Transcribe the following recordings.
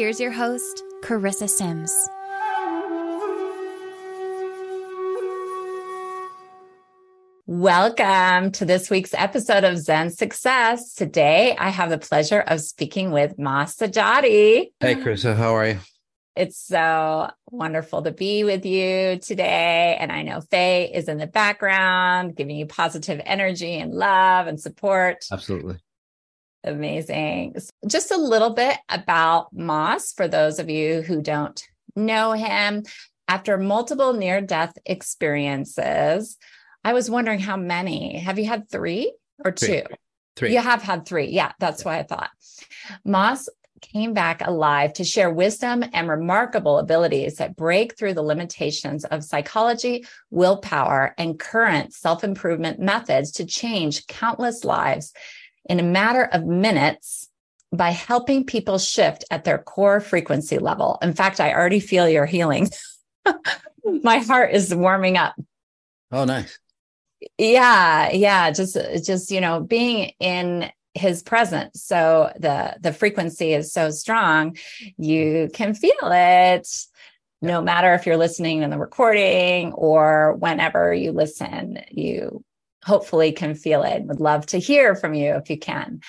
Here's your host, Charissa Sims. Welcome to this week's episode of Zen Success. Today, I have the pleasure of speaking with Mas Sajady. Hey, Charissa, how are you? It's so wonderful to be with you today. And I know Faye is in the background, giving you positive energy and love and support. Absolutely. Amazing. Just a little bit about Mas for those of you who don't know him. After multiple near death experiences, I was wondering how many. Have you had three or two? Three. Three. You have had three. Yeah, that's yeah. what I thought. Mas came back alive to share wisdom and remarkable abilities that break through the limitations of psychology, willpower, and current self improvement methods to change countless lives in a matter of minutes by helping people shift at their core frequency level. In fact, I already feel your healing. My heart is warming up. Oh, nice. Yeah, yeah, just just you know, being in his presence so the the frequency is so strong you can feel it no matter if you're listening in the recording or whenever you listen you hopefully can feel it would love to hear from you if you can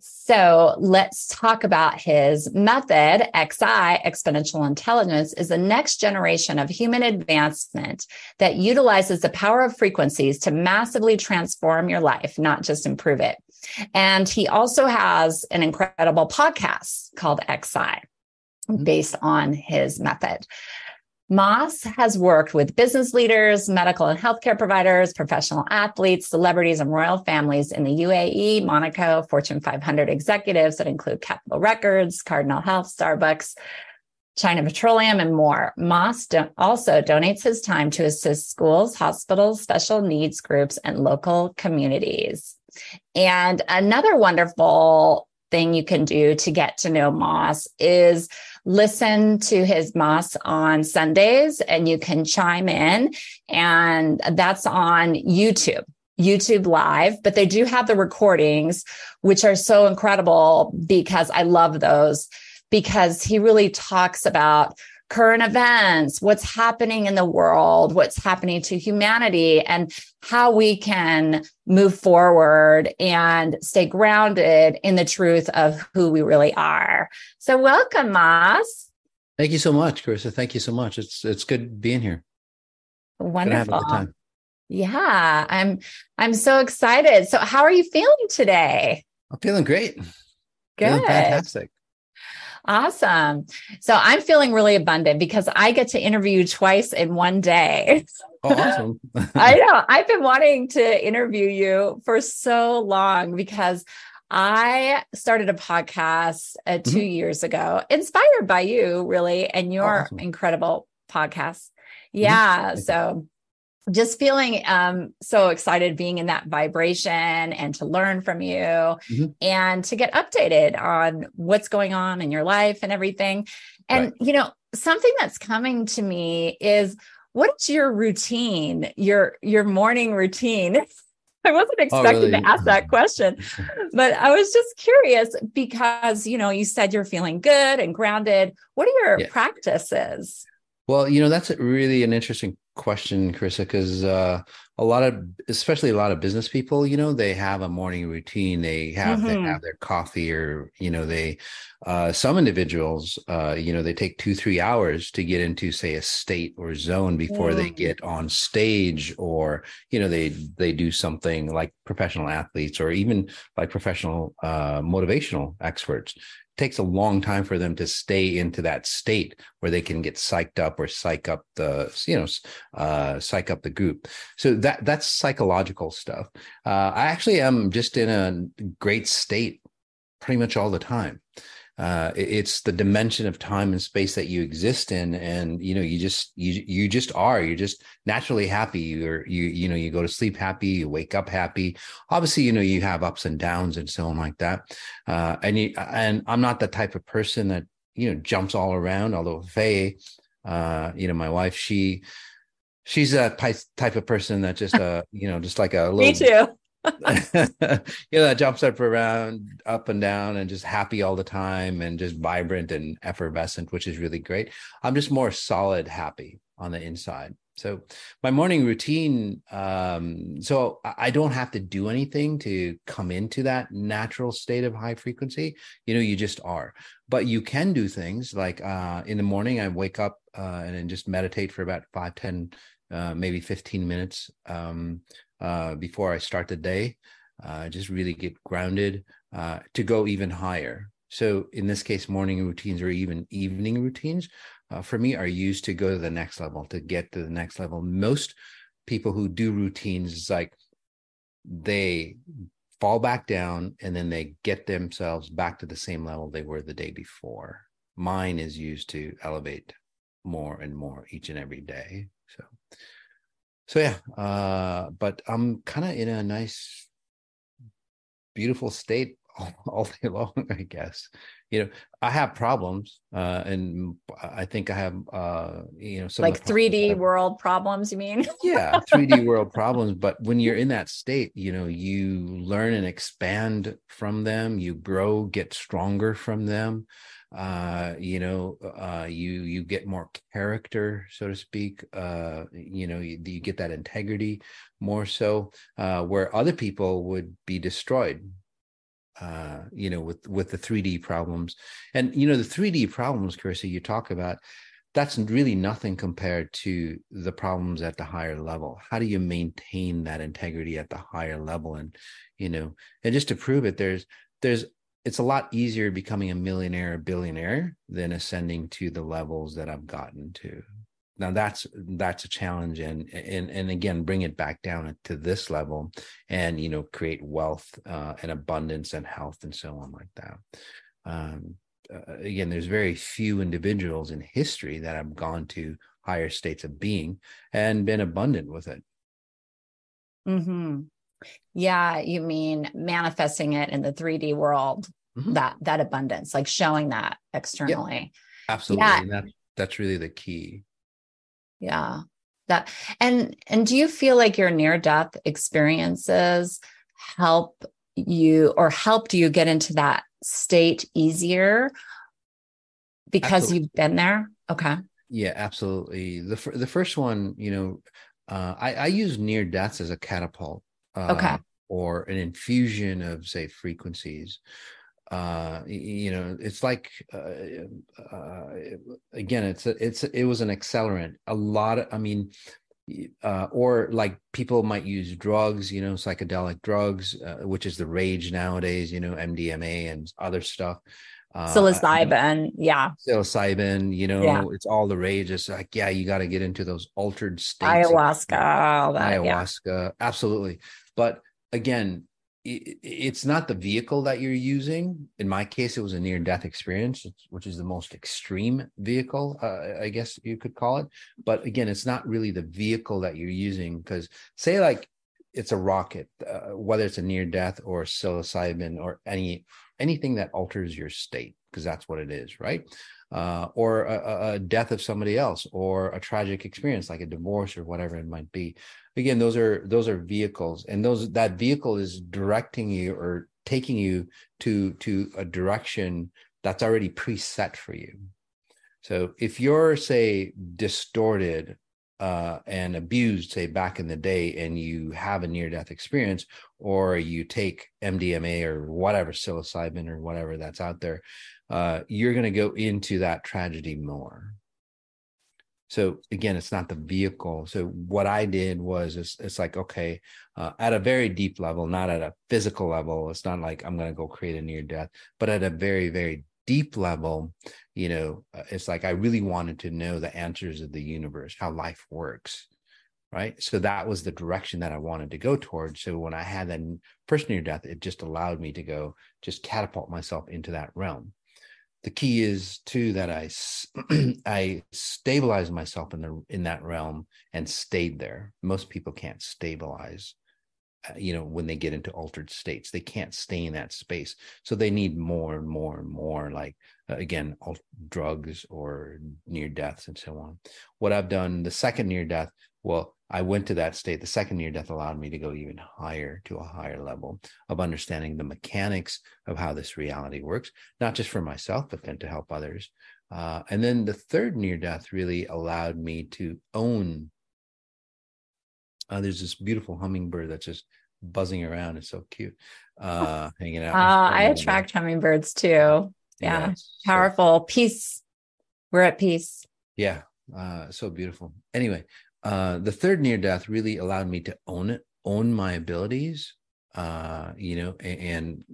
so let's talk about his method. XI, exponential intelligence, is the next generation of human advancement that utilizes the power of frequencies to massively transform your life, not just improve it. And he also has an incredible podcast called XI based on his method. Mas has worked with business leaders, medical and healthcare providers, professional athletes, celebrities, and royal families in the UAE, Monaco, Fortune 500 executives that include Capitol Records, Cardinal Health, Starbucks, China Petroleum, and more. Mas also donates his time to assist schools, hospitals, special needs groups, and local communities. And another wonderful thing you can do to get to know Mas is listen to his mass on Sundays and you can chime in and that's on YouTube. YouTube live, but they do have the recordings, which are so incredible because I love those because he really talks about current events, what's happening in the world, what's happening to humanity, and how we can move forward and stay grounded in the truth of who we really are. So, welcome, Mas. Thank you so much, Charissa. Thank you so much. It's it's good being here. Wonderful. Yeah, I'm I'm so excited. So, how are you feeling today? I'm feeling great. Good. Feeling fantastic. Awesome. So I'm feeling really abundant because I get to interview you twice in one day. Oh, awesome. I know. I've been wanting to interview you for so long because I started a podcast uh, 2 mm-hmm. years ago, inspired by you, really, and your awesome. incredible podcast. Mm-hmm. Yeah. Mm-hmm. So just feeling um, so excited being in that vibration and to learn from you mm-hmm. and to get updated on what's going on in your life and everything. And, right. you know, something that's coming to me is what's your routine, your your morning routine? I wasn't oh, expecting oh, really? to ask that question, but I was just curious because, you know, you said you're feeling good and grounded. What are your yeah. practices? Well, you know, that's really an interesting question, Charissa, because uh, a lot of, especially a lot of business people, you know, they have a morning routine. They have mm-hmm. they have their coffee, or you know, they uh, some individuals, uh, you know, they take two three hours to get into say a state or zone before mm. they get on stage, or you know, they they do something like professional athletes or even like professional uh, motivational experts. It takes a long time for them to stay into that state where they can get psyched up or psych up the you know uh psych up the group. So that that's psychological stuff. Uh i actually am just in a great state pretty much all the time uh, it's the dimension of time and space that you exist in and you know you just you you just are. You're just naturally happy. You're you you know you go to sleep happy you wake up happy. Obviously you know you have ups and downs and so on like that. Uh, and you and i'm not the type of person that you know jumps all around although faye uh, you know my wife she she's a type of person that just uh you know just like a little me too you know, that jumps up around, up and down, and just happy all the time, and just vibrant and effervescent, which is really great. I'm just more solid, happy on the inside. So my morning routine, um, so I don't have to do anything to come into that natural state of high frequency. You know, you just are. But you can do things like uh, in the morning, I wake up uh, and then just meditate for about five, 10, uh, maybe 15 minutes. Um, uh, before I start the day. Uh, just really get grounded uh, to go even higher. So in this case, morning routines or even evening routines uh, for me are used to go to the next level, to get to the next level. Most people who do routines is like they fall back down and then they get themselves back to the same level they were the day before. Mine is used to elevate more and more each and every day. So so yeah uh but i'm kind of in a nice beautiful state all, all, day long i guess. You know i have problems uh and i think i have uh you know like 3d world problems you mean? Yeah 3d world problems but when you're in that state you know you learn and expand from them you grow get stronger from them uh you know uh you you get more character so to speak uh you know you, you get that integrity more so uh where other people would be destroyed uh you know with with the 3d problems. And you know the 3d problems Charissa you talk about that's really nothing compared to the problems at the higher level. How do you maintain that integrity at the higher level? And you know and just to prove it there's there's it's a lot easier becoming a millionaire, billionaire than ascending to the levels that I've gotten to. Now that's that's a challenge, and and and again, bring it back down to this level, and you know, create wealth uh, and abundance and health and so on like that. Um, uh, again, there's very few individuals in history that have gone to higher states of being and been abundant with it. Hmm. Yeah, you mean manifesting it in the 3D world, mm-hmm. that that abundance, like showing that externally. Absolutely. Yeah. That, that's really the key. Yeah. That and and do you feel like your near death experiences help you or helped you get into that state easier because absolutely. you've been there? Okay. Yeah, absolutely. The the first one, you know, uh, I, I use near deaths as a catapult uh, okay or an infusion of say frequencies uh you know it's like uh, uh, again it's a, it's it was an accelerant a lot of i mean uh, or like people might use drugs, you know, psychedelic drugs, uh, which is the rage nowadays, you know, MDMA and other stuff. Uh, psilocybin, yeah. Psilocybin, you know, yeah. it's all the rage. It's like, yeah, you got to get into those altered states. Ayahuasca, all that, ayahuasca, yeah. absolutely. But again, it's not the vehicle that you're using. In my case, it was a near death experience, which is the most extreme vehicle, uh, I guess you could call it. But again, it's not really the vehicle that you're using because, say, like it's a rocket, uh, whether it's a near death or psilocybin or any anything that alters your state, because that's what it is, right? Uh, or a, a, death of somebody else, or a tragic experience like a divorce or whatever it might be again those are those are vehicles and those that vehicle is directing you or taking you to to a direction that's already preset for you so if you're say distorted uh, and abused, say back in the day, and you have a near death experience, or you take MDMA or whatever, psilocybin or whatever that's out there, uh, you're going to go into that tragedy more. So again, it's not the vehicle. So what I did was it's, it's like okay, uh, at a very deep level, not at a physical level. It's not like I'm going to go create a near death, but at a very very deep level, you know, uh, it's like I really wanted to know the answers of the universe, how life works, right? So that was the direction that I wanted to go towards. So when I had that first near death, it just allowed me to go just catapult myself into that realm. The key is too that I I stabilize myself in the in that realm and stayed there. Most people can't stabilize, uh, you know, when they get into altered states, they can't stay in that space. So they need more and more and more, like uh, again, drugs or near deaths and so on. What I've done, the second near death, well, I went to that state. The second near death allowed me to go even higher to a higher level of understanding the mechanics of how this reality works, not just for myself, but then to help others. Uh, and then the third near death really allowed me to own. Uh, there's this beautiful hummingbird that's just buzzing around. It's so cute, uh, hanging out. Uh, I attract hummingbirds too. Yeah, yeah powerful so, peace. We're at peace. Yeah, uh, so beautiful. Anyway, uh, the third near death really allowed me to own it, own my abilities, uh, you know, and, and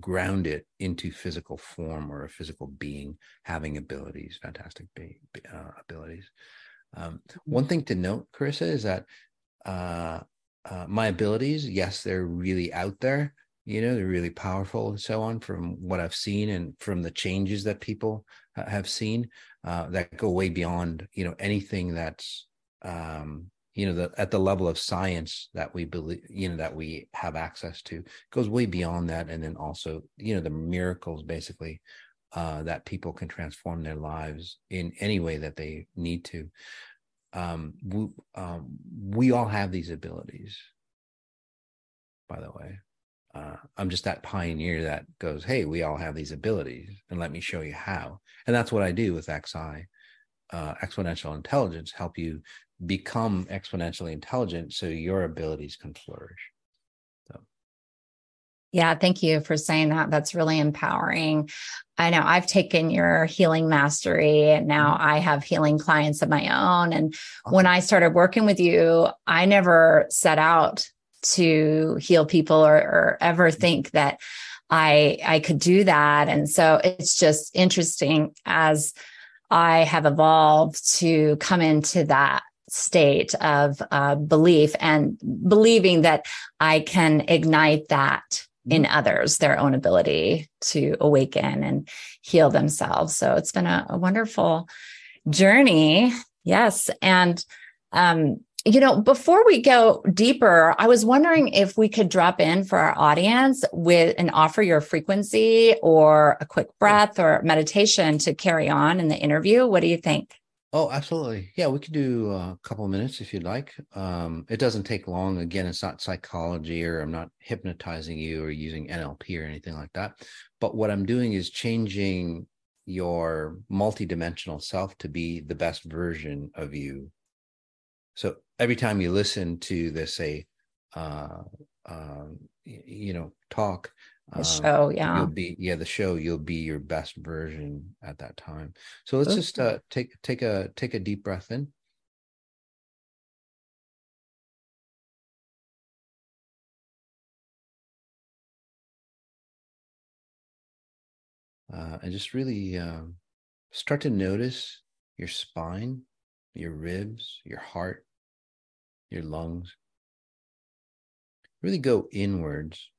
ground it into physical form or a physical being having abilities, fantastic be, uh, abilities. Um, one thing to note, Charissa, is that uh, uh, my abilities, yes, they're really out there. You know, they're really powerful and so on from what I've seen and from the changes that people have seen uh, that go way beyond, you know, anything that's um, you know, the, at the level of science that we believe, you know, that we have access to goes way beyond that. And then also, you know, the miracles basically uh, that people can transform their lives in any way that they need to. Um, we, um, we all have these abilities, by the way. Uh, I'm just that pioneer that goes, Hey, we all have these abilities, and let me show you how. And that's what I do with XI. Uh, exponential intelligence help you become exponentially intelligent so your abilities can flourish. So. Yeah, thank you for saying that. That's really empowering. I know I've taken your healing mastery and now mm-hmm. I have healing clients of my own. And awesome. when I started working with you, I never set out to heal people or, or ever mm-hmm. think that I I could do that. And so it's just interesting as I have evolved to come into that state of uh, belief and believing that I can ignite that in mm-hmm. others, their own ability to awaken and heal themselves. So it's been a, a wonderful journey. Yes. And, um, you know, before we go deeper, I was wondering if we could drop in for our audience with and offer your frequency or a quick breath or meditation to carry on in the interview. What do you think? Oh, absolutely. Yeah, we could do a couple of minutes if you'd like. Um, it doesn't take long. Again, it's not psychology or I'm not hypnotizing you or using NLP or anything like that. But what I'm doing is changing your multidimensional self to be the best version of you. So every time you listen to this, say, uh, uh, you know, talk, the um, show yeah. you'll be yeah the show you'll be your best version at that time. So let's just uh take take a take a deep breath in. Uh, and just really uh, start to notice your spine your ribs your heart your lungs. Really go inwards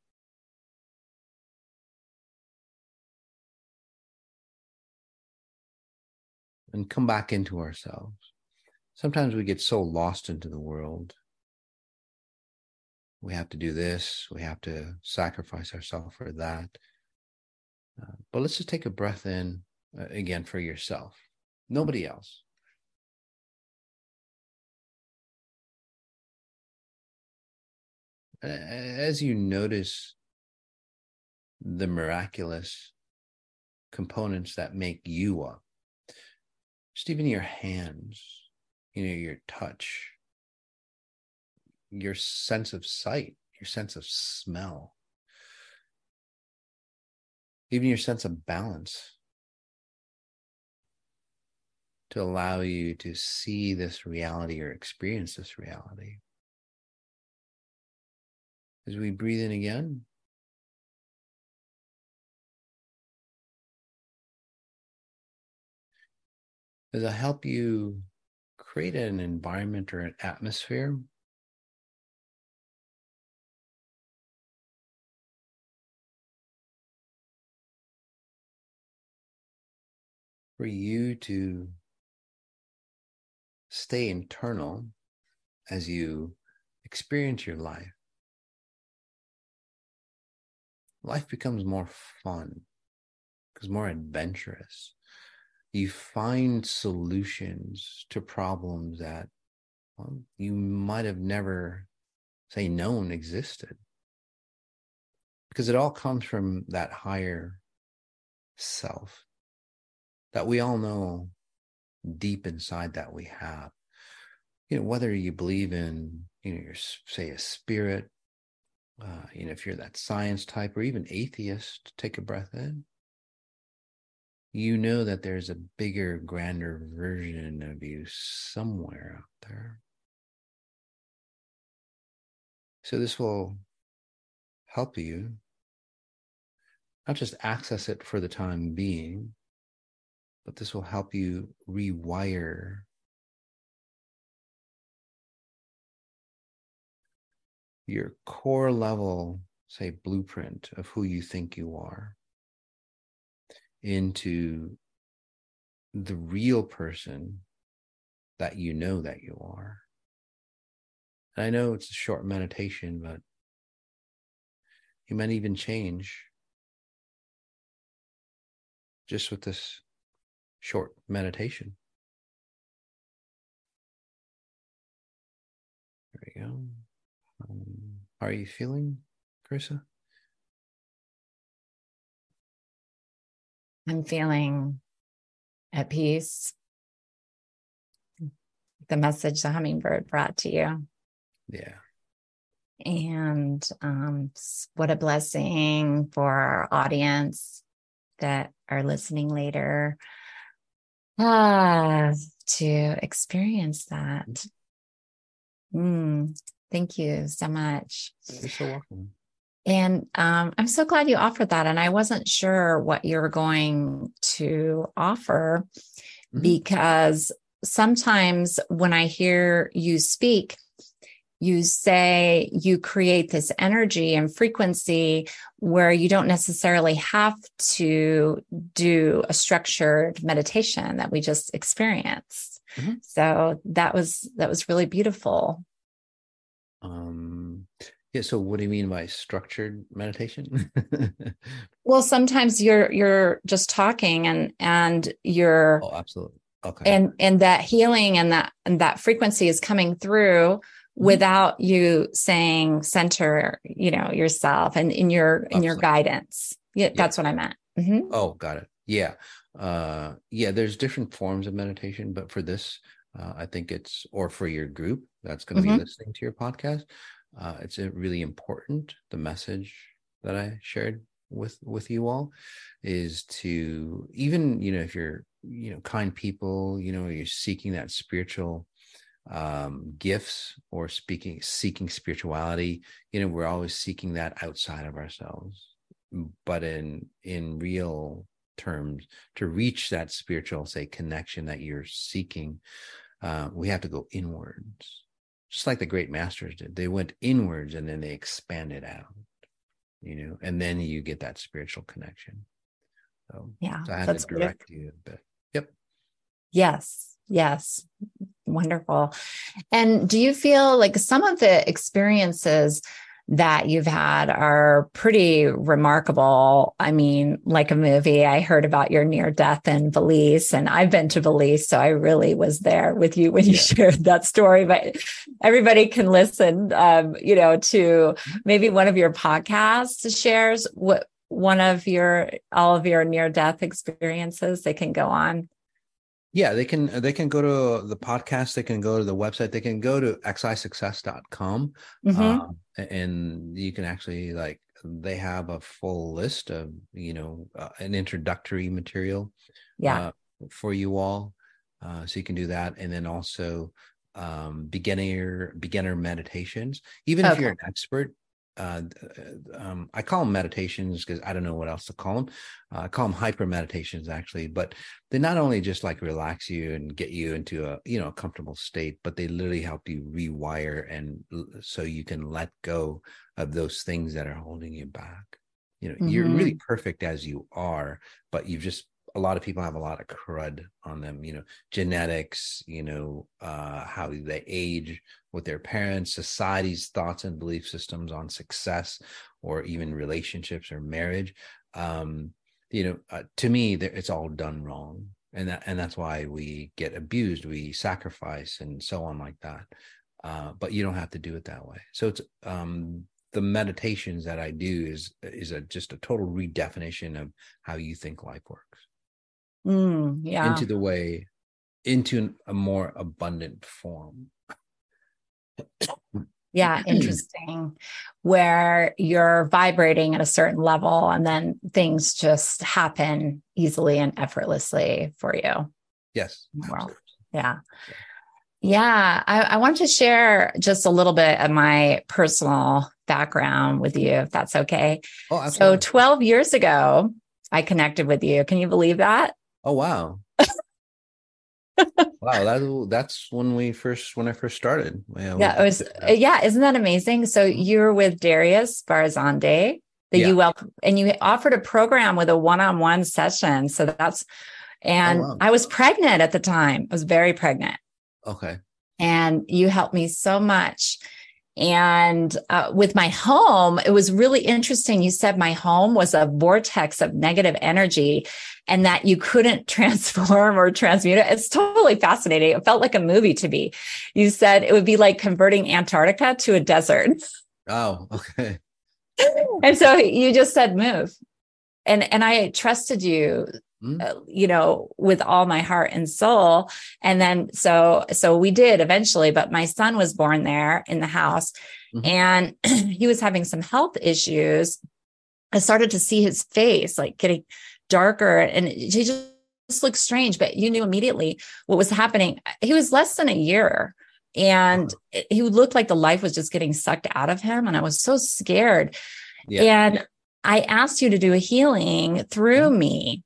and come back into ourselves. Sometimes we get so lost into the world. We have to do this, we have to sacrifice ourselves for that. Uh, but let's just take a breath in uh, again for yourself, nobody else. As you notice the miraculous components that make you up, just even your hands, you know, your touch, your sense of sight, your sense of smell, even your sense of balance to allow you to see this reality or experience this reality. As we breathe in again, is I help you create an environment or an atmosphere for you to stay internal as you experience your life. Life becomes more fun, because more adventurous. You find solutions to problems that well, you might have never, say, known existed. Because it all comes from that higher self that we all know deep inside that we have. You know, whether you believe in, you know, your say a spirit, uh, you know, if you're that science type or even atheist, take a breath in. You know that there's a bigger, grander version of you somewhere out there. So this will help you not just access it for the time being, but this will help you rewire your core level, say, blueprint of who you think you are into the real person that you know that you are. And I know it's a short meditation, but you might even change just with this short meditation. There we go. Um, how are you feeling, Charissa? I'm feeling at peace. The message the hummingbird brought to you. Yeah. And um, what a blessing for our audience that are listening later ah, to experience that. Mm, thank you so much. You're so welcome. And um, I'm so glad you offered that. And I wasn't sure what you were going to offer mm-hmm. because sometimes when I hear you speak, you say you create this energy and frequency where you don't necessarily have to do a structured meditation that we just experienced. Mm-hmm. So that was that was really beautiful. Um yeah, so what do you mean by structured meditation? well, sometimes you're you're just talking and and you're Oh, absolutely. Okay. And and that healing and that and that frequency is coming through Mm-hmm. without you saying center you know yourself and in your in your guidance yeah, yeah, that's what i meant mm-hmm. oh got it yeah uh yeah there's different forms of meditation but for this uh, i think it's or for your group that's going to mm-hmm. be listening to your podcast uh it's really important the message that i shared with with you all is to even you know if you're you know kind people you know you're seeking that spiritual um, gifts or speaking seeking spirituality you know we're always seeking that outside of ourselves. But in in real terms to reach that spiritual say connection that you're seeking uh, we have to go inwards just like the great masters did they went inwards and then they expanded out you know and then you get that spiritual connection. So yeah so i had to direct you a bit yep. Yes yes. Wonderful. And do you feel like some of the experiences that you've had are pretty remarkable. I mean, like a movie, I heard about your near death in Belize, and I've been to Belize, so I really was there with you when you shared that story. But everybody can listen, um, you know, to maybe one of your podcasts shares what one of your all of your near death experiences. They can go on yeah, they can they can go to the podcast, they can go to the website, they can go to xisuccess.com mm-hmm. um, and you can actually like they have a full list of you know uh, an introductory material yeah uh, for you all uh, so you can do that and then also um, beginner beginner meditations even okay. if you're an expert uh, um, I call them meditations because I don't know what else to call them. Uh, I call them hyper meditations actually, but they not only just like relax you and get you into a you know a comfortable state, but they literally help you rewire and so you can let go of those things that are holding you back. You know, mm-hmm. you're really perfect as you are, but you've just a lot of people have a lot of crud on them you know genetics you know uh how they age with their parents society's thoughts and belief systems on success or even relationships or marriage. Um you know uh, to me it's all done wrong. And that and that's why we get abused we sacrifice and so on like that. Uh, but you don't have to do it that way. So it's um the meditations that i do is is a just a total redefinition of how you think life works mm, yeah. into the way into a more abundant form. Yeah interesting. Where you're vibrating at a certain level and then things just happen easily and effortlessly for you. Yes well yeah. Yeah I, I want to share just a little bit of my personal background with you if that's okay. Oh absolutely. so 12 years ago i connected with you. Can you believe that oh wow wow, that, that's when we first when I first started. Yeah, yeah it was. Uh, yeah, isn't that amazing? So you're with Darius Barazandeh, that yeah. you well, and you offered a program with a one-on-one session. So that's, oh, and oh, wow. I was pregnant at the time. I was very pregnant. Okay. And you helped me so much. And uh, with my home, it was really interesting. You said my home was a vortex of negative energy and that you couldn't transform or transmute it. It's totally fascinating. It felt like a movie to me. You said it would be like converting Antarctica to a desert. Oh, okay. and so you just said move. And and I trusted you uh, you know with all my heart and soul and then so so we did eventually but my son was born there in the house mm-hmm. and he was having some health issues i started to see his face like getting darker and he just, just looked strange, but you knew immediately what was happening. He was less than a year and he looked like the life was just getting sucked out of him. And I was so scared. Yeah. And I asked you to do a healing through mm-hmm. me.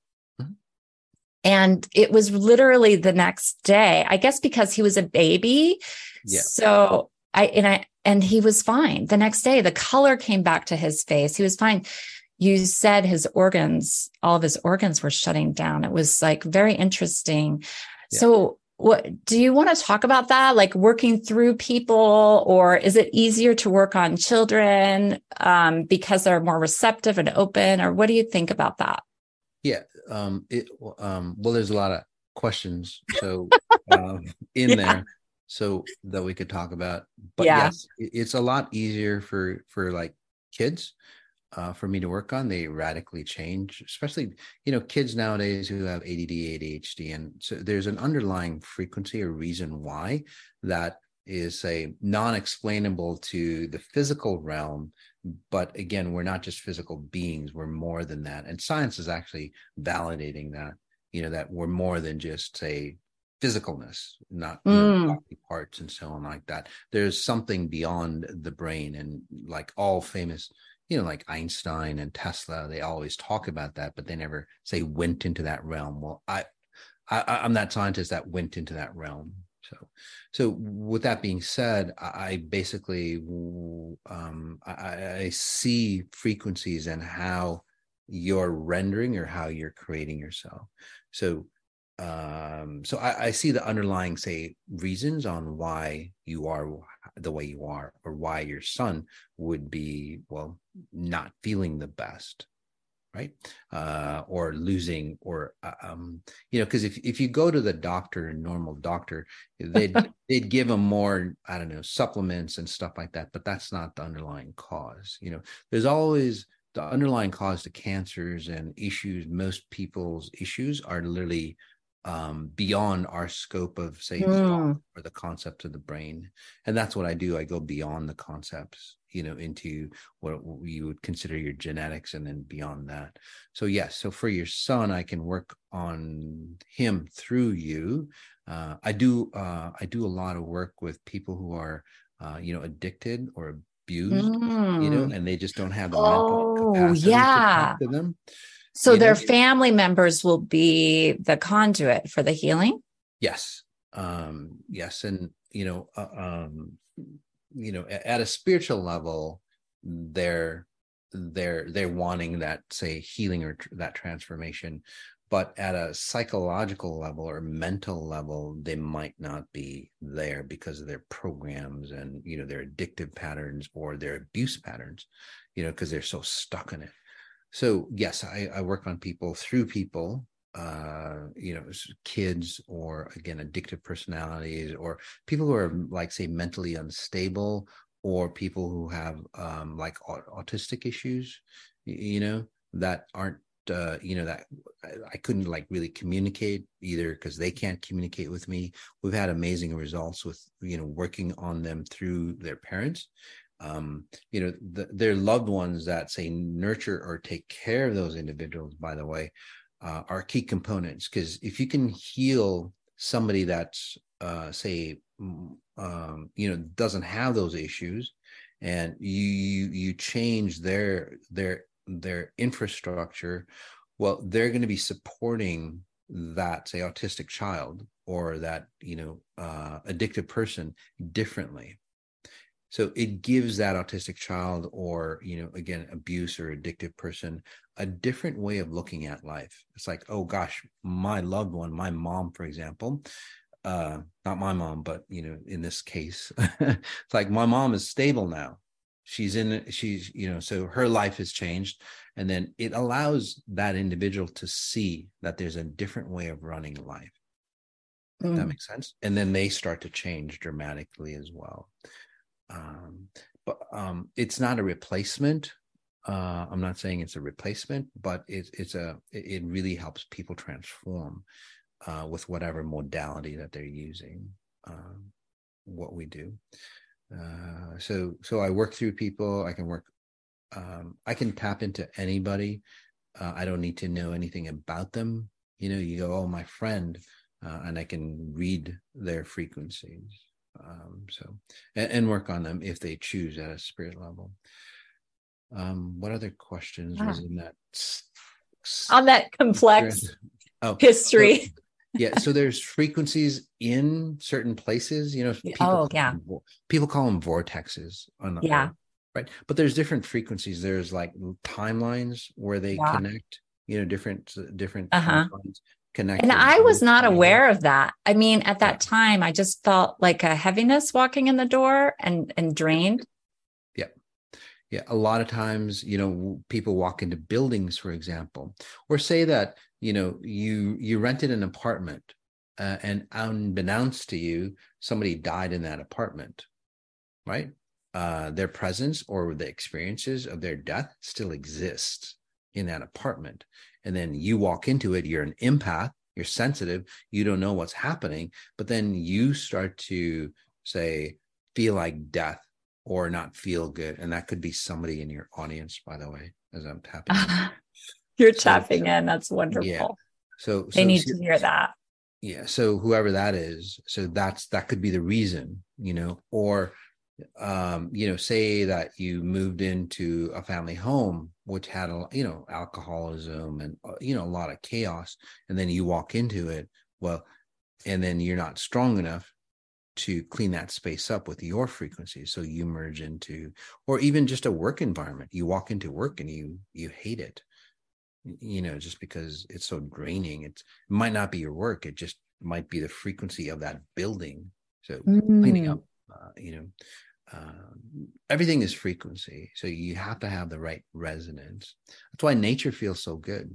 And it was literally the next day, I guess because he was a baby. Yeah. So I, and I, and he was fine. The next day, the color came back to his face. He was fine you said his organs, all of his organs were shutting down. It was like very interesting. Yeah. So, what do you want to talk about that? Like working through people, or is it easier to work on children um, because they're more receptive and open? Or what do you think about that? Yeah, um, it, um, well, there's a lot of questions so um, in yeah. there so that we could talk about. But yeah. yes, it's a lot easier for for like kids uh, for me to work on. They radically change, especially you know kids nowadays who have ADD, ADHD, and so there's an underlying frequency or reason why that is a non-explainable to the physical realm. But again, we're not just physical beings; we're more than that, and science is actually validating that. You know that we're more than just say physicalness, not mm. know, parts and so on like that. There's something beyond the brain, and like all famous you know, like Einstein and Tesla, they always talk about that, but they never say went into that realm. Well, I, I I'm that scientist that went into that realm. So, so with that being said, I basically um, I, I see frequencies and how you're rendering or how you're creating yourself. So um so I, I, see the underlying say reasons on why you are the way you are or why your son would be well not feeling the best right? Uh or losing or uh, um you know because if if you go to the doctor a normal doctor they'd they'd give them more i don't know supplements and stuff like that but that's not the underlying cause you know? There's always the underlying cause to cancers and issues most people's issues are literally um, beyond our scope of say mm. or the concept of the brain and that's what i do i go beyond the concepts you know into what you would consider your genetics and then beyond that so yes so for your son i can work on him through you uh, i do uh, i do a lot of work with people who are uh, you know addicted or abused mm. you know mm. and they just don't have the oh, mental capacity yeah. to, to them so their know? family members will be the conduit for the healing? Yes. Um, yes. And, you know, uh, um, you know, at a spiritual level, they're they're they're wanting that say healing or tr- that transformation. But at a psychological level or mental level they might not be there because of their programs and you know their addictive patterns or their abuse patterns you know because they're so stuck in it. So yes I, I work on people through people uh you know kids or again addictive personalities or people who are like say mentally unstable or people who have um like autistic issues you know that aren't uh, you know that I couldn't like really communicate either because they can't communicate with me. We've had amazing results with you know working on them through their parents. Um, you know, the, their loved ones that say nurture or take care of those individuals. By the way, uh, are key components because if you can heal somebody that's uh, say um, you know doesn't have those issues and you you you change their their their infrastructure well they're going to be supporting that say autistic child or that you know uh, addicted person differently so it gives that autistic child or you know again abuse or addictive person a different way of looking at life. It's like oh gosh my loved one my mom for example uh not my mom but you know in this case it's like my mom is stable now. She's in she's you know so her life has changed. And then it allows that individual to see that there's a different way of running life. Mm. that makes sense. And then they start to change dramatically as well um, but um, it's not a replacement uh, i'm not saying it's a replacement but it's it's a it really helps people transform uh, with whatever modality that they're using um, what we do uh, so so I work through people. I can work. Um, I can tap into anybody. Uh, I don't need to know anything about them. You know, you go, oh, my friend, uh, and I can read their frequencies. Um, so and, and, work on them if they choose at a spirit level. Um, what other questions ah. was in that? On that complex oh, history. So, yeah so there's frequencies in certain places you know people oh yeah them, people call them vortexes on yeah Earth, right but there's different frequencies there's like timelines where they yeah. connect you know different different uh-huh. Connect and i was not aware of that. I mean at that time i just felt like a heaviness walking in the door and and drained. Yeah. Yeah a lot of times you know people walk into buildings for example or say that you know you you rented an apartment uh, and unbeknownst to you somebody died in that apartment right? Uh, their presence or the experiences of their death still exist in that apartment and then you walk into it you're an empath you're sensitive you don't know what's happening but then you start to say feel like death or not feel good and that could be somebody in your audience by the way as i'm tapping You're so, tapping in. That's wonderful. Yeah. So, so they need so, to hear that. Yeah. So whoever that is, so that's that could be the reason, you know, or um, you know, say that you moved into a family home which had a you know alcoholism and uh, you know a lot of chaos, and then you walk into it, well, and then you're not strong enough to clean that space up with your frequency so you merge into or even just a work environment you walk into work and you you hate it you know just because it's so draining it's, it might not be your work it just might be the frequency of that building so mm. cleaning up uh, you know uh, everything is frequency so you have to have the right resonance. That's why nature feels so good.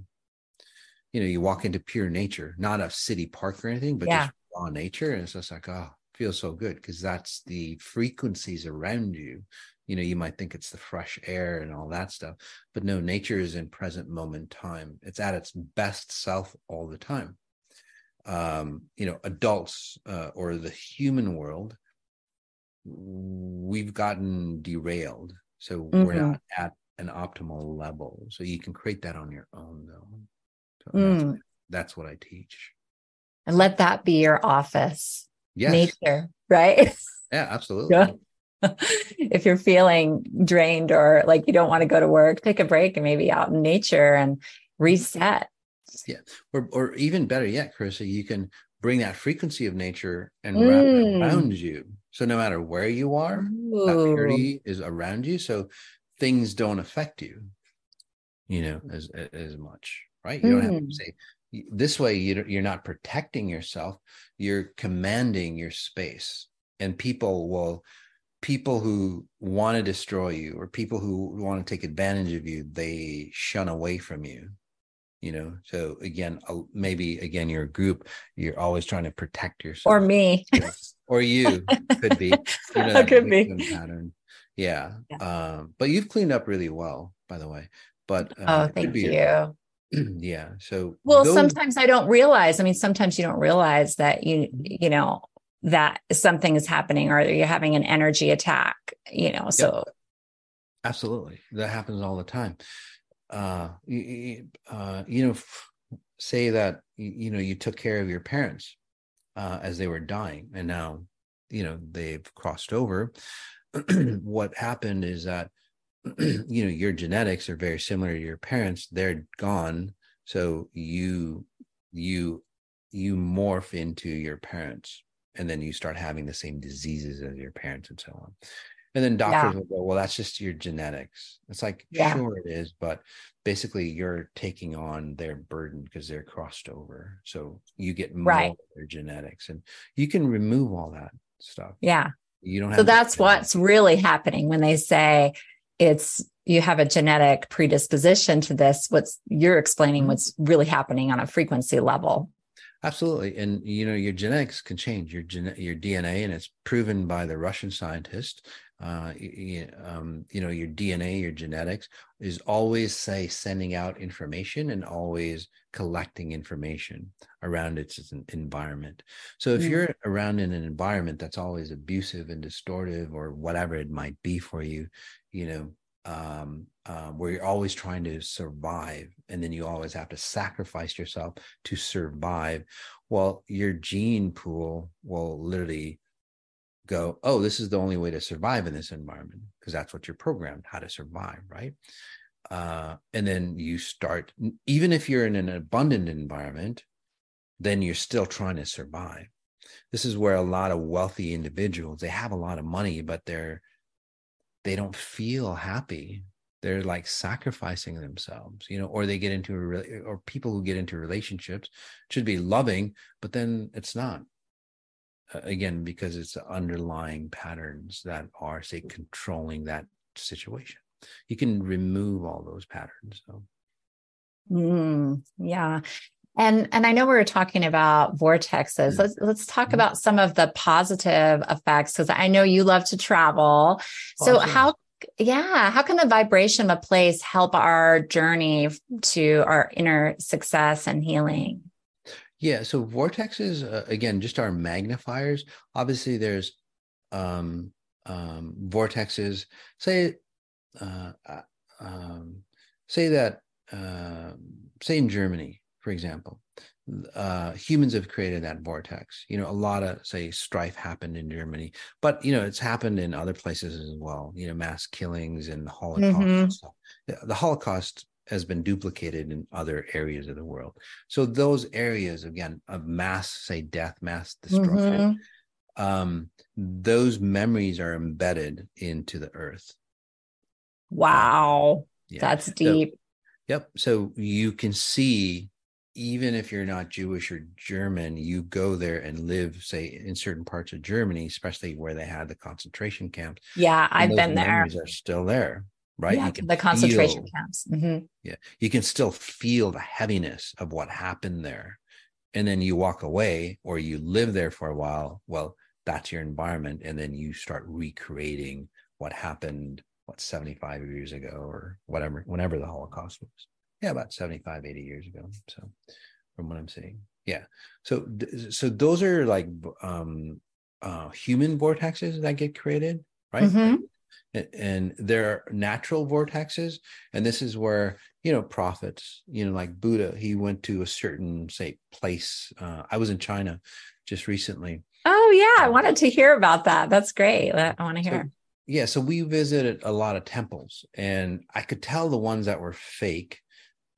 You know you walk into pure nature not a city park or anything but yeah. just raw nature and it's just like oh feels so good because that's the frequencies around you. You know you might think it's the fresh air and all that stuff but no nature is in present moment time. It's at its best self all the time. Um you know adults uh, or the human world we've gotten derailed so mm-hmm. we're not at an optimal level so you can create that on your own though so mm. that's, that's what i teach and let that be your office yes. nature right yeah absolutely yeah. if you're feeling drained or like you don't want to go to work, take a break and maybe out in nature and reset. Yeah. Or or even better yet, Charissa, you can bring that frequency of nature and wrap it around mm. you. So no matter where you are, Ooh. that purity is around you. So things don't affect you, you know, as as much. Right. You don't have to mm. say, this way you, you're not protecting yourself you're commanding your space and people will people who want to destroy you or people who want to take advantage of you they shun away from you you know so again maybe again your group you're always trying to protect yourself or me or you could be you know that could be pattern yeah. yeah. um but you've cleaned up really well by the way but uh, oh thank you yeah so well those... sometimes i don't realize i mean sometimes you don't realize that you you know that something is happening or you're having an energy attack you know so yep. absolutely that happens all the time uh you, uh, you know say that you know you took care of your parents uh, as they were dying. And now you know they've crossed over. What happened is that you know your genetics are very similar to your parents. They're gone. So you you you morph into your parents and then you start having the same diseases as your parents and so on and then doctors yeah. will go well that's just your genetics it's like yeah. sure it is but basically you're taking on their burden because they're crossed over so you get more right. of their genetics and you can remove all that stuff yeah you don't have so that's what's really happening when they say it's you have a genetic predisposition to this what's you're explaining what's really happening on a frequency level absolutely and you know your genetics can change your gen- your dna and it's proven by the russian scientist uh, you, um, you know your dna your genetics is always say sending out information and always collecting information around its environment so if mm. you're around in an environment that's always abusive and distortive or whatever it might be for you you know um, um, where you're always trying to survive and then you always have to sacrifice yourself to survive well your gene pool will literally go oh this is the only way to survive in this environment because that's what you're programmed how to survive right? Uh, and then you start even if you're in an abundant environment then you're still trying to survive. This is where a lot of wealthy individuals they have a lot of money but they're they don't feel happy. They're like sacrificing themselves you know or they get into a or people who get into relationships should be loving but then it's not again because it's the underlying patterns that are say controlling that situation you can remove all those patterns so mm, yeah and and I know we were talking about vortexes. Let's let's talk mm-hmm. about some of the positive effects because I know you love to travel. So how yeah, how can the vibration of a place help our journey to our inner success and healing? Yeah, so vortexes uh, again just our magnifiers. Obviously there's um um vortexes say uh, uh um say that uh, say in Germany for example, uh, humans have created that vortex. You know, a lot of say strife happened in Germany, but you know it's happened in other places as well. You know, mass killings and the Holocaust. Mm-hmm. The Holocaust has been duplicated in other areas of the world. So those areas again of mass, say death, mass destruction, mm-hmm. um, those memories are embedded into the earth. Wow, yeah. that's deep. So, yep. So you can see even if you're not Jewish or German, you go there and live, say, in certain parts of Germany, especially where they had the concentration camps. Yeah, I've been there. Are still there, right? Yeah, the concentration feel, camps. Mm-hmm. Yeah, you can still feel the heaviness of what happened there, and then you walk away or you live there for a while. Well, that's your environment, and then you start recreating what happened what 75 years ago or whatever whenever the holocaust was yeah about 75 80 years ago so from what i'm seeing yeah so so those are like um uh human vortexes that get created right mm-hmm. And there are natural vortexes. And this is where you know prophets you know like buddha he went to a certain say place. Uh, i was in china just recently. Oh yeah i um, wanted to hear about that. That's great. I want to hear. so, yeah so we visited a lot of temples and i could tell the ones that were fake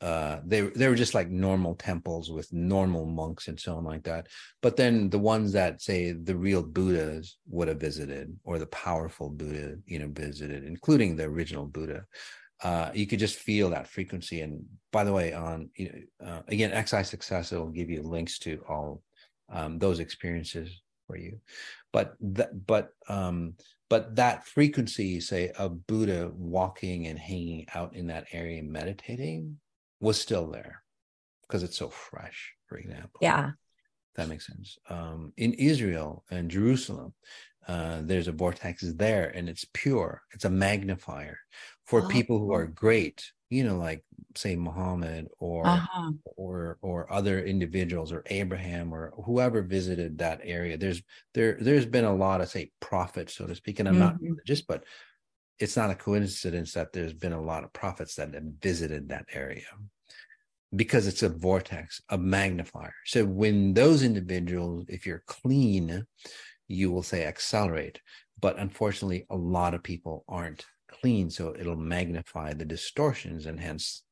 uh they they were just like normal temples with normal monks and so on like that but then the ones that say the real buddhas would have visited or the powerful buddha you know visited including the original buddha uh, you could just feel that frequency. And by the way, on you know, uh, again, XI Success it will give you links to all um, those experiences for you. But that, but um, but that frequency, say, of Buddha walking and hanging out in that area meditating, was still there because it's so fresh. For example, yeah, that makes sense. Um, in Israel and Jerusalem, uh, there's a vortex there and it's pure. It's a magnifier for oh. people who are great, you know, like say Muhammad or uh-huh. or or other individuals or Abraham or whoever visited that area. There's there there's been a lot of say prophets, so to speak. And I'm mm-hmm. not religious, but it's not a coincidence that there's been a lot of prophets that have visited that area because it's a vortex, a magnifier. So when those individuals, if you're clean, you will say accelerate. But unfortunately, a lot of people aren't clean. So it'll magnify the distortions and hence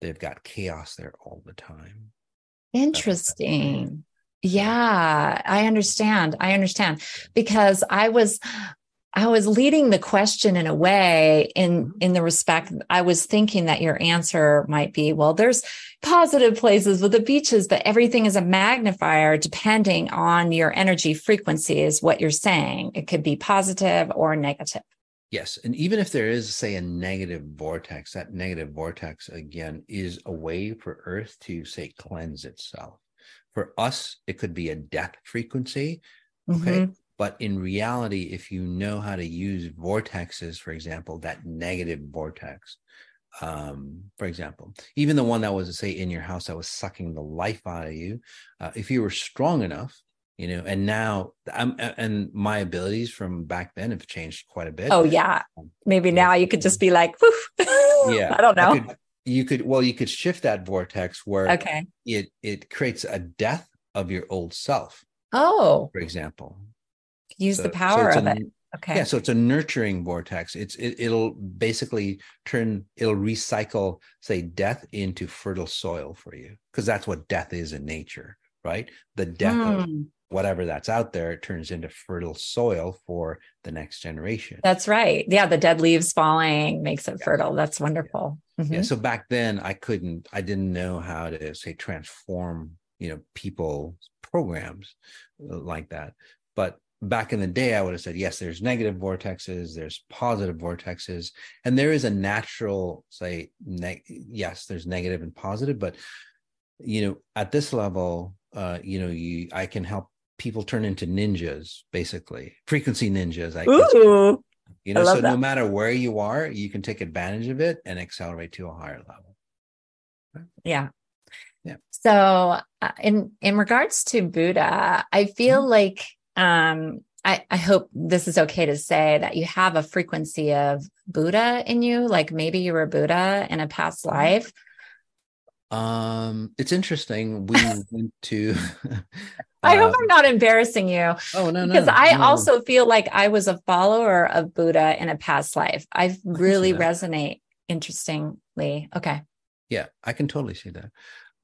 they've got chaos there all the time. Interesting. Yeah, I understand. I understand because I was I was leading the question in a way in mm-hmm. in the respect I was thinking that your answer might be well there's positive places with the beaches but everything is a magnifier depending on your energy frequency is what you're saying it could be positive or negative yes and even if there is say a negative vortex that negative vortex again is a way for earth to say cleanse itself for us it could be a death frequency okay mm-hmm. But in reality, if you know how to use vortexes, for example, that negative vortex, um, for example, even the one that was, say, in your house that was sucking the life out of you, uh, if you were strong enough, you know, and now I'm, and my abilities from back then have changed quite a bit. Oh, yeah. Um, Maybe now you could just be like, yeah, I don't know. I could, you could, well, you could shift that vortex where okay. it, it creates a death of your old self. Oh, for example, use so, the power so of a, it okay yeah so it's a nurturing vortex it's it, it'll basically turn it'll recycle say death into fertile soil for you because that's what death is in nature right the death mm. of hmm. whatever that's out there it turns into fertile soil for the next generation that's right yeah the dead leaves falling makes it yeah. fertile that's wonderful yeah. Mm-hmm. yeah so back then i couldn't i didn't know how to say transform you know people programs uh, like that but back in the day, I would have said, yes, there's negative vortexes, there's positive vortexes, and there is a natural, say, ne- yes, there's negative and positive, but you know, at this level, uh, you know, you I can help people turn into ninjas, basically frequency ninjas. I Ooh, you know, so that. no matter where you are, you can take advantage of it and accelerate to a higher level. Yeah. Yeah. So, uh, in in regards to Buddha, I feel mm-hmm. like um, I, I hope this is okay to say that you have a frequency of Buddha in you, like maybe you were Buddha in a past mm-hmm. life. Um, it's interesting. We went to. I hope I'm um, not embarrassing you. Oh no, no. Because I no. also feel like I was a follower of Buddha in a past life. I really resonate. Interestingly, okay. Yeah, I can totally see that.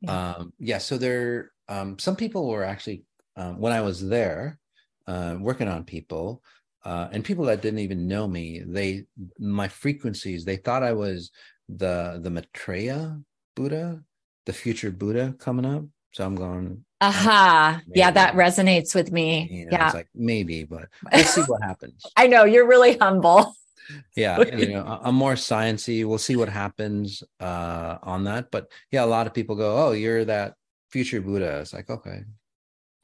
Yeah. Um, yeah. So there, um, some people were actually um, when I was there uh, working on people uh, and people that didn't even know me they my frequencies they thought i was the the maitreya buddha the future buddha coming up. So i'm going aha. Uh-huh. yeah that resonates with me. You know, yeah. it's like maybe but let's see what happens. I know you're really humble. Yeah you know i'm more sciency we'll see what happens uh on that. But yeah a lot of people go oh you're that future buddha. It's like okay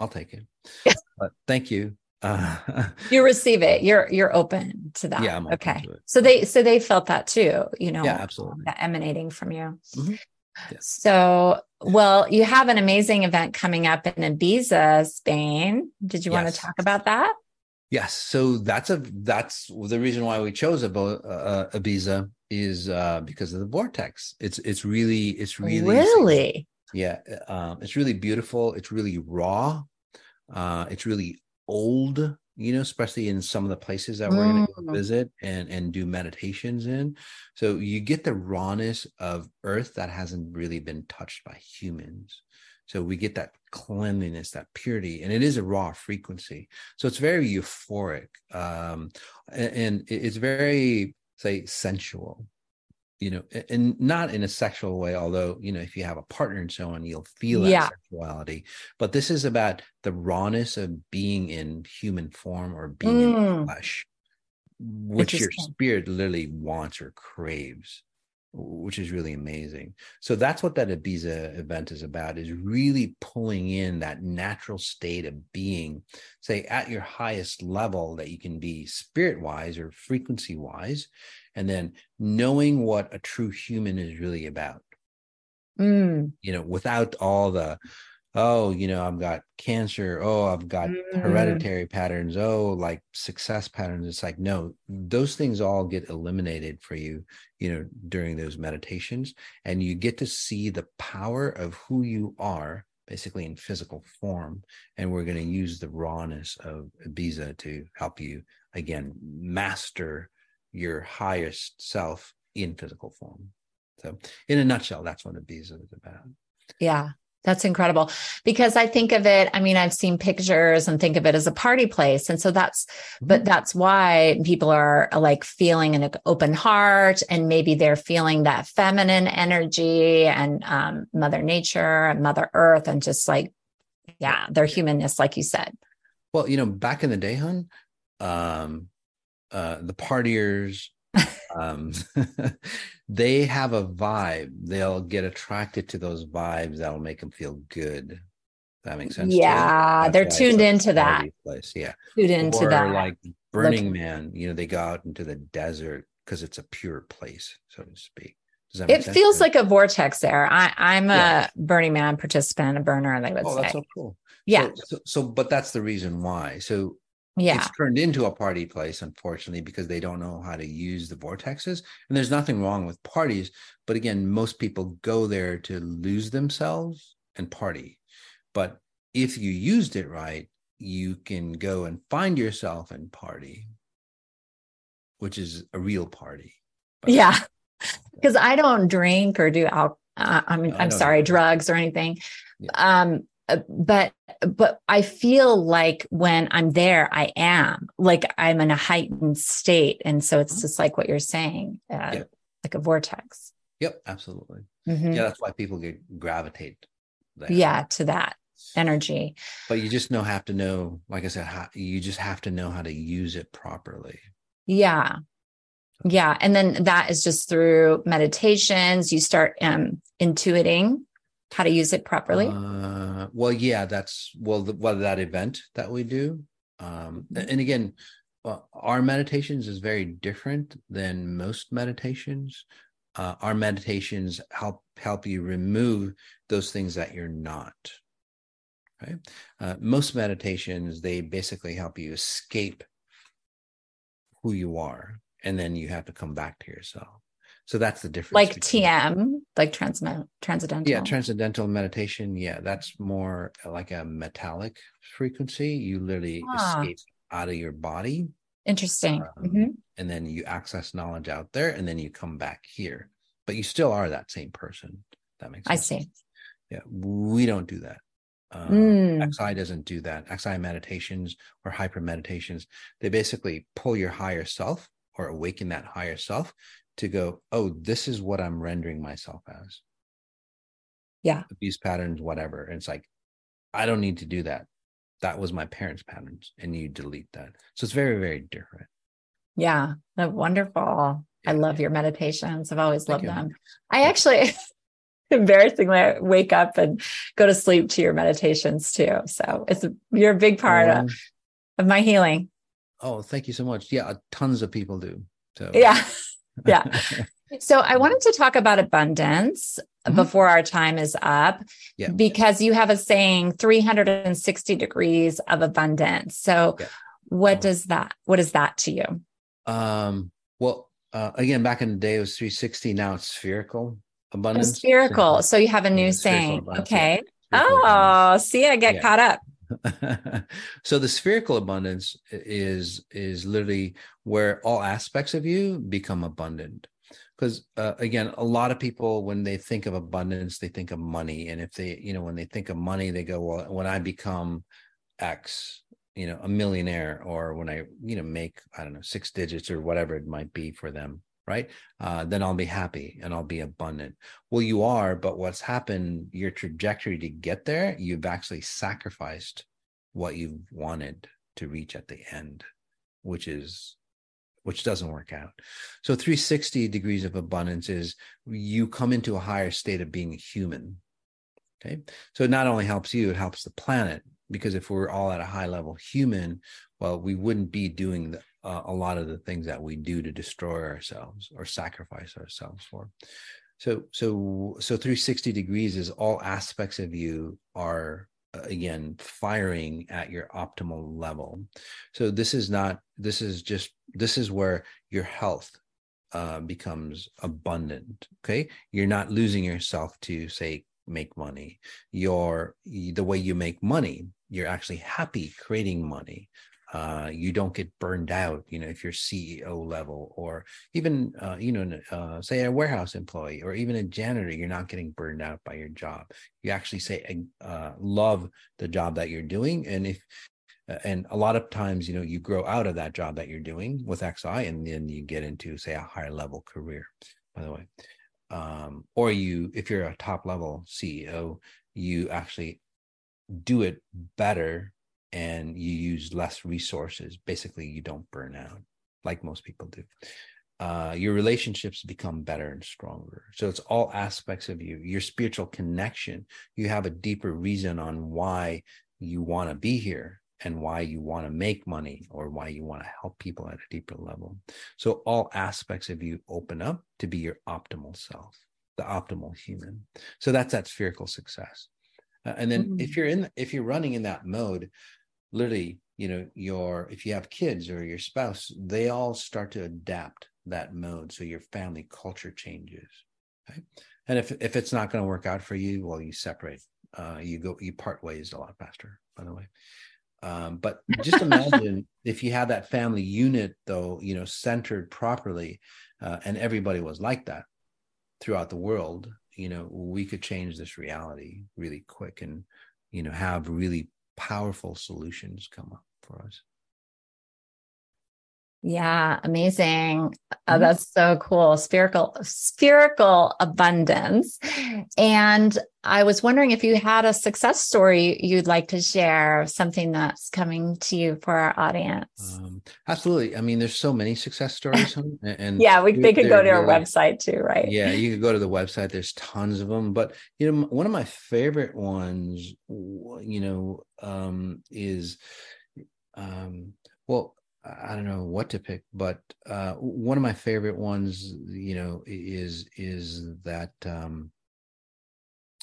i'll take it but thank you. Uh, you receive it. You're you're open to that. Yeah. okay. So they so they felt that too. You know. Yeah, absolutely. That emanating from you. Mm-hmm. Yes. So, well, you have an amazing event coming up in Ibiza, Spain. Did you yes. want to talk about that? Yes. So that's a that's the reason why we chose about uh, Ibiza is uh, because of the vortex. It's it's really it's really really yeah. Um, it's really beautiful. It's really raw. Uh, it's really old, you know, especially in some of the places that we're going to mm. visit and and do meditations in. So you get the rawness of Earth that hasn't really been touched by humans. So we get that cleanliness, that purity, and it is a raw frequency. So it's very euphoric, um, and, and it's very say sensual. You know and not in a sexual way although you know if you have a partner and so on you'll feel that yeah. sexuality but this is about the rawness of being in human form or being mm. in flesh which your spirit literally wants or craves which is really amazing so that's what that ibiza event is about is really pulling in that natural state of being say at your highest level that you can be spirit wise or frequency wise and then knowing what a true human is really about mm. you know without all the oh you know i've got cancer oh i've got mm. hereditary patterns oh like success patterns it's like no those things all get eliminated for you you know during those meditations and you get to see the power of who you are basically in physical form and we're going to use the rawness of ibiza to help you again master your highest self in physical form. So, in a nutshell, that's what Ibiza is about. Yeah, that's incredible because I think of it. I mean, I've seen pictures and think of it as a party place. And so that's, mm-hmm. but that's why people are like feeling an open heart and maybe they're feeling that feminine energy and um, Mother Nature and Mother Earth and just like, yeah, their humanness, like you said. Well, you know, back in the day, hun, um, uh, the partiers um, they have a vibe. They'll get attracted to those vibes that'll make them feel good. That makes sense yeah they're tuned into that. place yeah. Tuned into or that. like burning man you know they go out into the desert because it's a pure place so to speak. It sense? feels like a vortex there. I, i'm yeah. a burning man participant a burner they would oh, say. that's so cool. Yeah. so, so, so but that's the reason why. So yeah. it's turned into a party place unfortunately because they don't know how to use the vortexes and there's nothing wrong with parties but again most people go there to lose themselves and party. But if you used it right you can go and find yourself and party which is a real party but, yeah. because i don't drink or do alcohol uh, I mean, I'm sorry, drugs or anything. Yeah. Um, but but i feel like when i'm there i am. Like i'm in a heightened state. And so it's mm-hmm. just like what you're saying uh, yep. like a vortex. Yep absolutely. Mm-hmm. yeah that's why people get gravitate there. yeah to that energy. But you just know have to know like i said how, you just have to know how to use it properly. Yeah. Yeah and then that is just through meditations. You start um intuiting how to use it properly? Uh, well, yeah, that's well, the, well that event that we do, um, mm-hmm. and again, well, our meditations is very different than most meditations. Uh, our meditations help help you remove those things that you're not. Right. Uh, most meditations they basically help you escape who you are, and then you have to come back to yourself. So that's the difference. Like TM, like trans- transcendental. Yeah, transcendental meditation. Yeah, that's more like a metallic frequency. You literally ah. escape out of your body. Interesting. Um, mm-hmm. And then you access knowledge out there, and then you come back here. But you still are that same person. That makes sense. I see. Yeah, we don't do that. Um, mm. XI doesn't do that. XI meditations or hyper meditations, they basically pull your higher self or awaken that higher self to go, oh, this is what I'm rendering myself as. Yeah. Abuse patterns, whatever. And it's like, I don't need to do that. That was my parents' patterns. And you delete that. So it's very, very different. Yeah. Wonderful. Yeah. I love your meditations. I've always Thank loved you. them. I actually embarrassingly wake up and go to sleep to your meditations too. So it's you're a big part um, of, of my healing. Oh, thank you so much. Yeah, tons of people do. So yeah yeah. So I wanted to talk about abundance mm-hmm. before our time is up yeah. because you have a saying 360 degrees of abundance. So yeah. what does that what is that to you? Um well uh, again back in the day it was 360 now it's spherical abundance. Oh, spherical. So, so you have a new saying. Okay. Oh, see I get caught up. so the spherical abundance is is literally where all aspects of you become abundant. Because uh, again a lot of people when they think of abundance they think of money. And if they you know when they think of money they go well when i become x you know a millionaire or when i you know make i don't know six digits or whatever it might be for them right? Uh, then I'll be happy and I'll be abundant. Well, you are, but what's happened, your trajectory to get there, you've actually sacrificed what you've wanted to reach at the end, which is which doesn't work out. So 360 degrees of abundance is you come into a higher state of being human. Okay. So it not only helps you, it helps the planet because if we're all at a high level human, well, we wouldn't be doing the, uh, a lot of the things that we do to destroy ourselves or sacrifice ourselves for. So, so, so 360 degrees is all aspects of you are uh, again firing at your optimal level. So this is not. This is just. This is where your health uh, becomes abundant. Okay, you're not losing yourself to say make money. Your the way you make money, you're actually happy creating money. Uh, you don't get burned out, you know, if you're CEO level or even, uh, you know, uh, say a warehouse employee or even a janitor, you're not getting burned out by your job. You actually say, uh, love the job that you're doing. And if, uh, and a lot of times, you know, you grow out of that job that you're doing with XI and then you get into, say, a higher level career, by the way um, or you if you're a top level ceo you actually do it better and you use less resources basically you don't burn out like most people do uh, your relationships become better and stronger so it's all aspects of you your spiritual connection you have a deeper reason on why you want to be here and why you want to make money or why you want to help people at a deeper level. So all aspects of you open up to be your optimal self, the optimal human. So that's that spherical success. Uh, and then mm-hmm. if you're in if you're running in that mode, literally, you know, your if you have kids or your spouse, they all start to adapt that mode so your family culture changes. Okay? And if if it's not going to work out for you, well, you separate. Uh, you go you part ways a lot faster, by the way. Um, but just imagine if you had that family unit, though, you know, centered properly, uh, and everybody was like that throughout the world. You know, we could change this reality really quick, and you know, have really powerful solutions come up for us. Yeah, amazing. Oh, that's so cool. Spherical, spherical abundance. And I was wondering if you had a success story you'd like to share, something that's coming to you for our audience. Um, absolutely. I mean, there's so many success stories. and yeah, we, they could go to our website too, right? Yeah, you could go to the website. There's tons of them. But, you know, one of my favorite ones, you know, um, is, um, well, I don't know what to pick, but uh, one of my favorite ones, you know, is is that, um,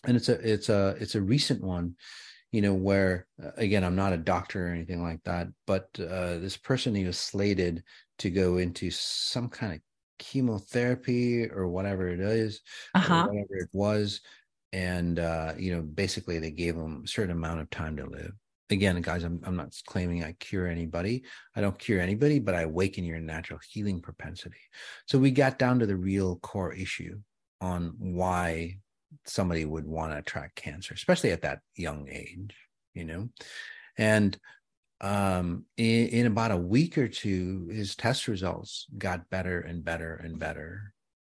and it's a it's a it's a recent one, you know, where uh, again I'm not a doctor or anything like that, but uh, this person he was slated to go into some kind of chemotherapy or whatever it is, uh-huh. whatever it was, and uh, you know, basically they gave him a certain amount of time to live again, guys, I'm, I'm not claiming I cure anybody. I don't cure anybody, but I awaken your natural healing propensity. So we got down to the real core issue on why somebody would want to attract cancer, especially at that young age, you know? And um, in, in about a week or two, his test results got better and better and better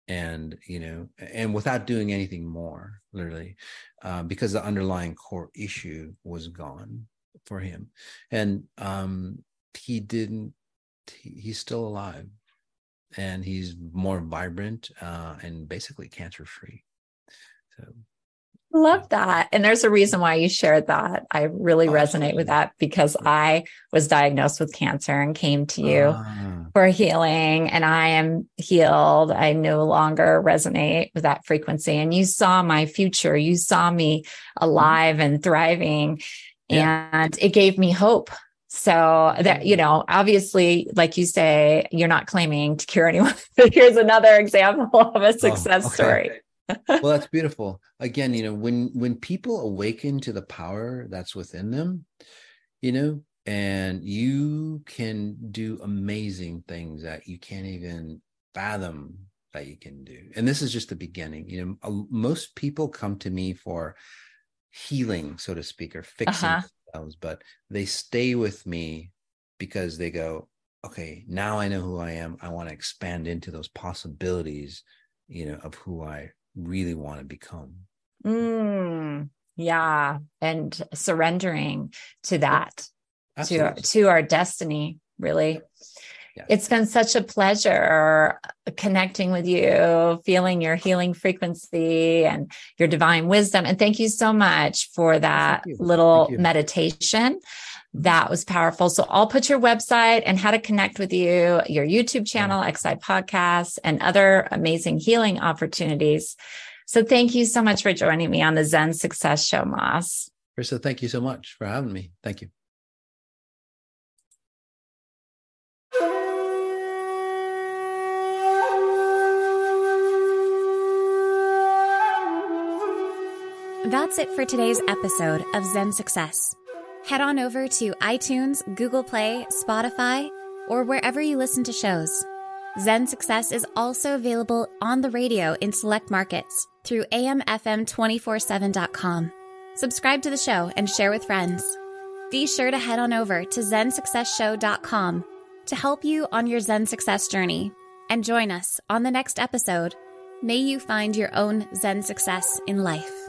and you know and without doing anything more literally uh, because the underlying core issue was gone for him and um he didn't he, he's still alive and he's more vibrant uh and basically cancer free so Love that. And there's a reason why you shared that. I really oh, resonate with that because I was diagnosed with cancer and came to you ah. for healing and I am healed. I no longer resonate with that frequency. And you saw my future. You saw me mm-hmm. alive and thriving yeah. and it gave me hope. So that, you know, obviously, like you say, you're not claiming to cure anyone. But Here's another example of a oh, success oh, okay. story. well, that's beautiful. Again, you know, when when people awaken to the power that's within them, you know, and you can do amazing things that you can't even fathom that you can do. And this is just the beginning. You know, most people come to me for healing, so to speak, or fixing uh-huh. themselves, but they stay with me because they go, okay, now I know who I am. I want to expand into those possibilities, you know, of who I really want to become. Mm, yeah. And surrendering to that, to, to our destiny, really. Yeah. It's been such a pleasure connecting with you, feeling your healing frequency and your divine wisdom. And thank you so much for that little meditation. That was powerful. So I'll put your website and how to connect with you, your YouTube channel, XI Podcasts, and other amazing healing opportunities. So thank you so much for joining me on the Zen Success Show, Mas. Charissa, thank you so much for having me. Thank you. That's it for today's episode of Zen Success. Head on over to iTunes, Google Play, Spotify, or wherever you listen to shows. Zen Success is also available on the radio in select markets through amfm247.com. Subscribe to the show and share with friends. Be sure to head on over to zensuccessshow.com to help you on your Zen success journey and join us on the next episode. May you find your own Zen success in life.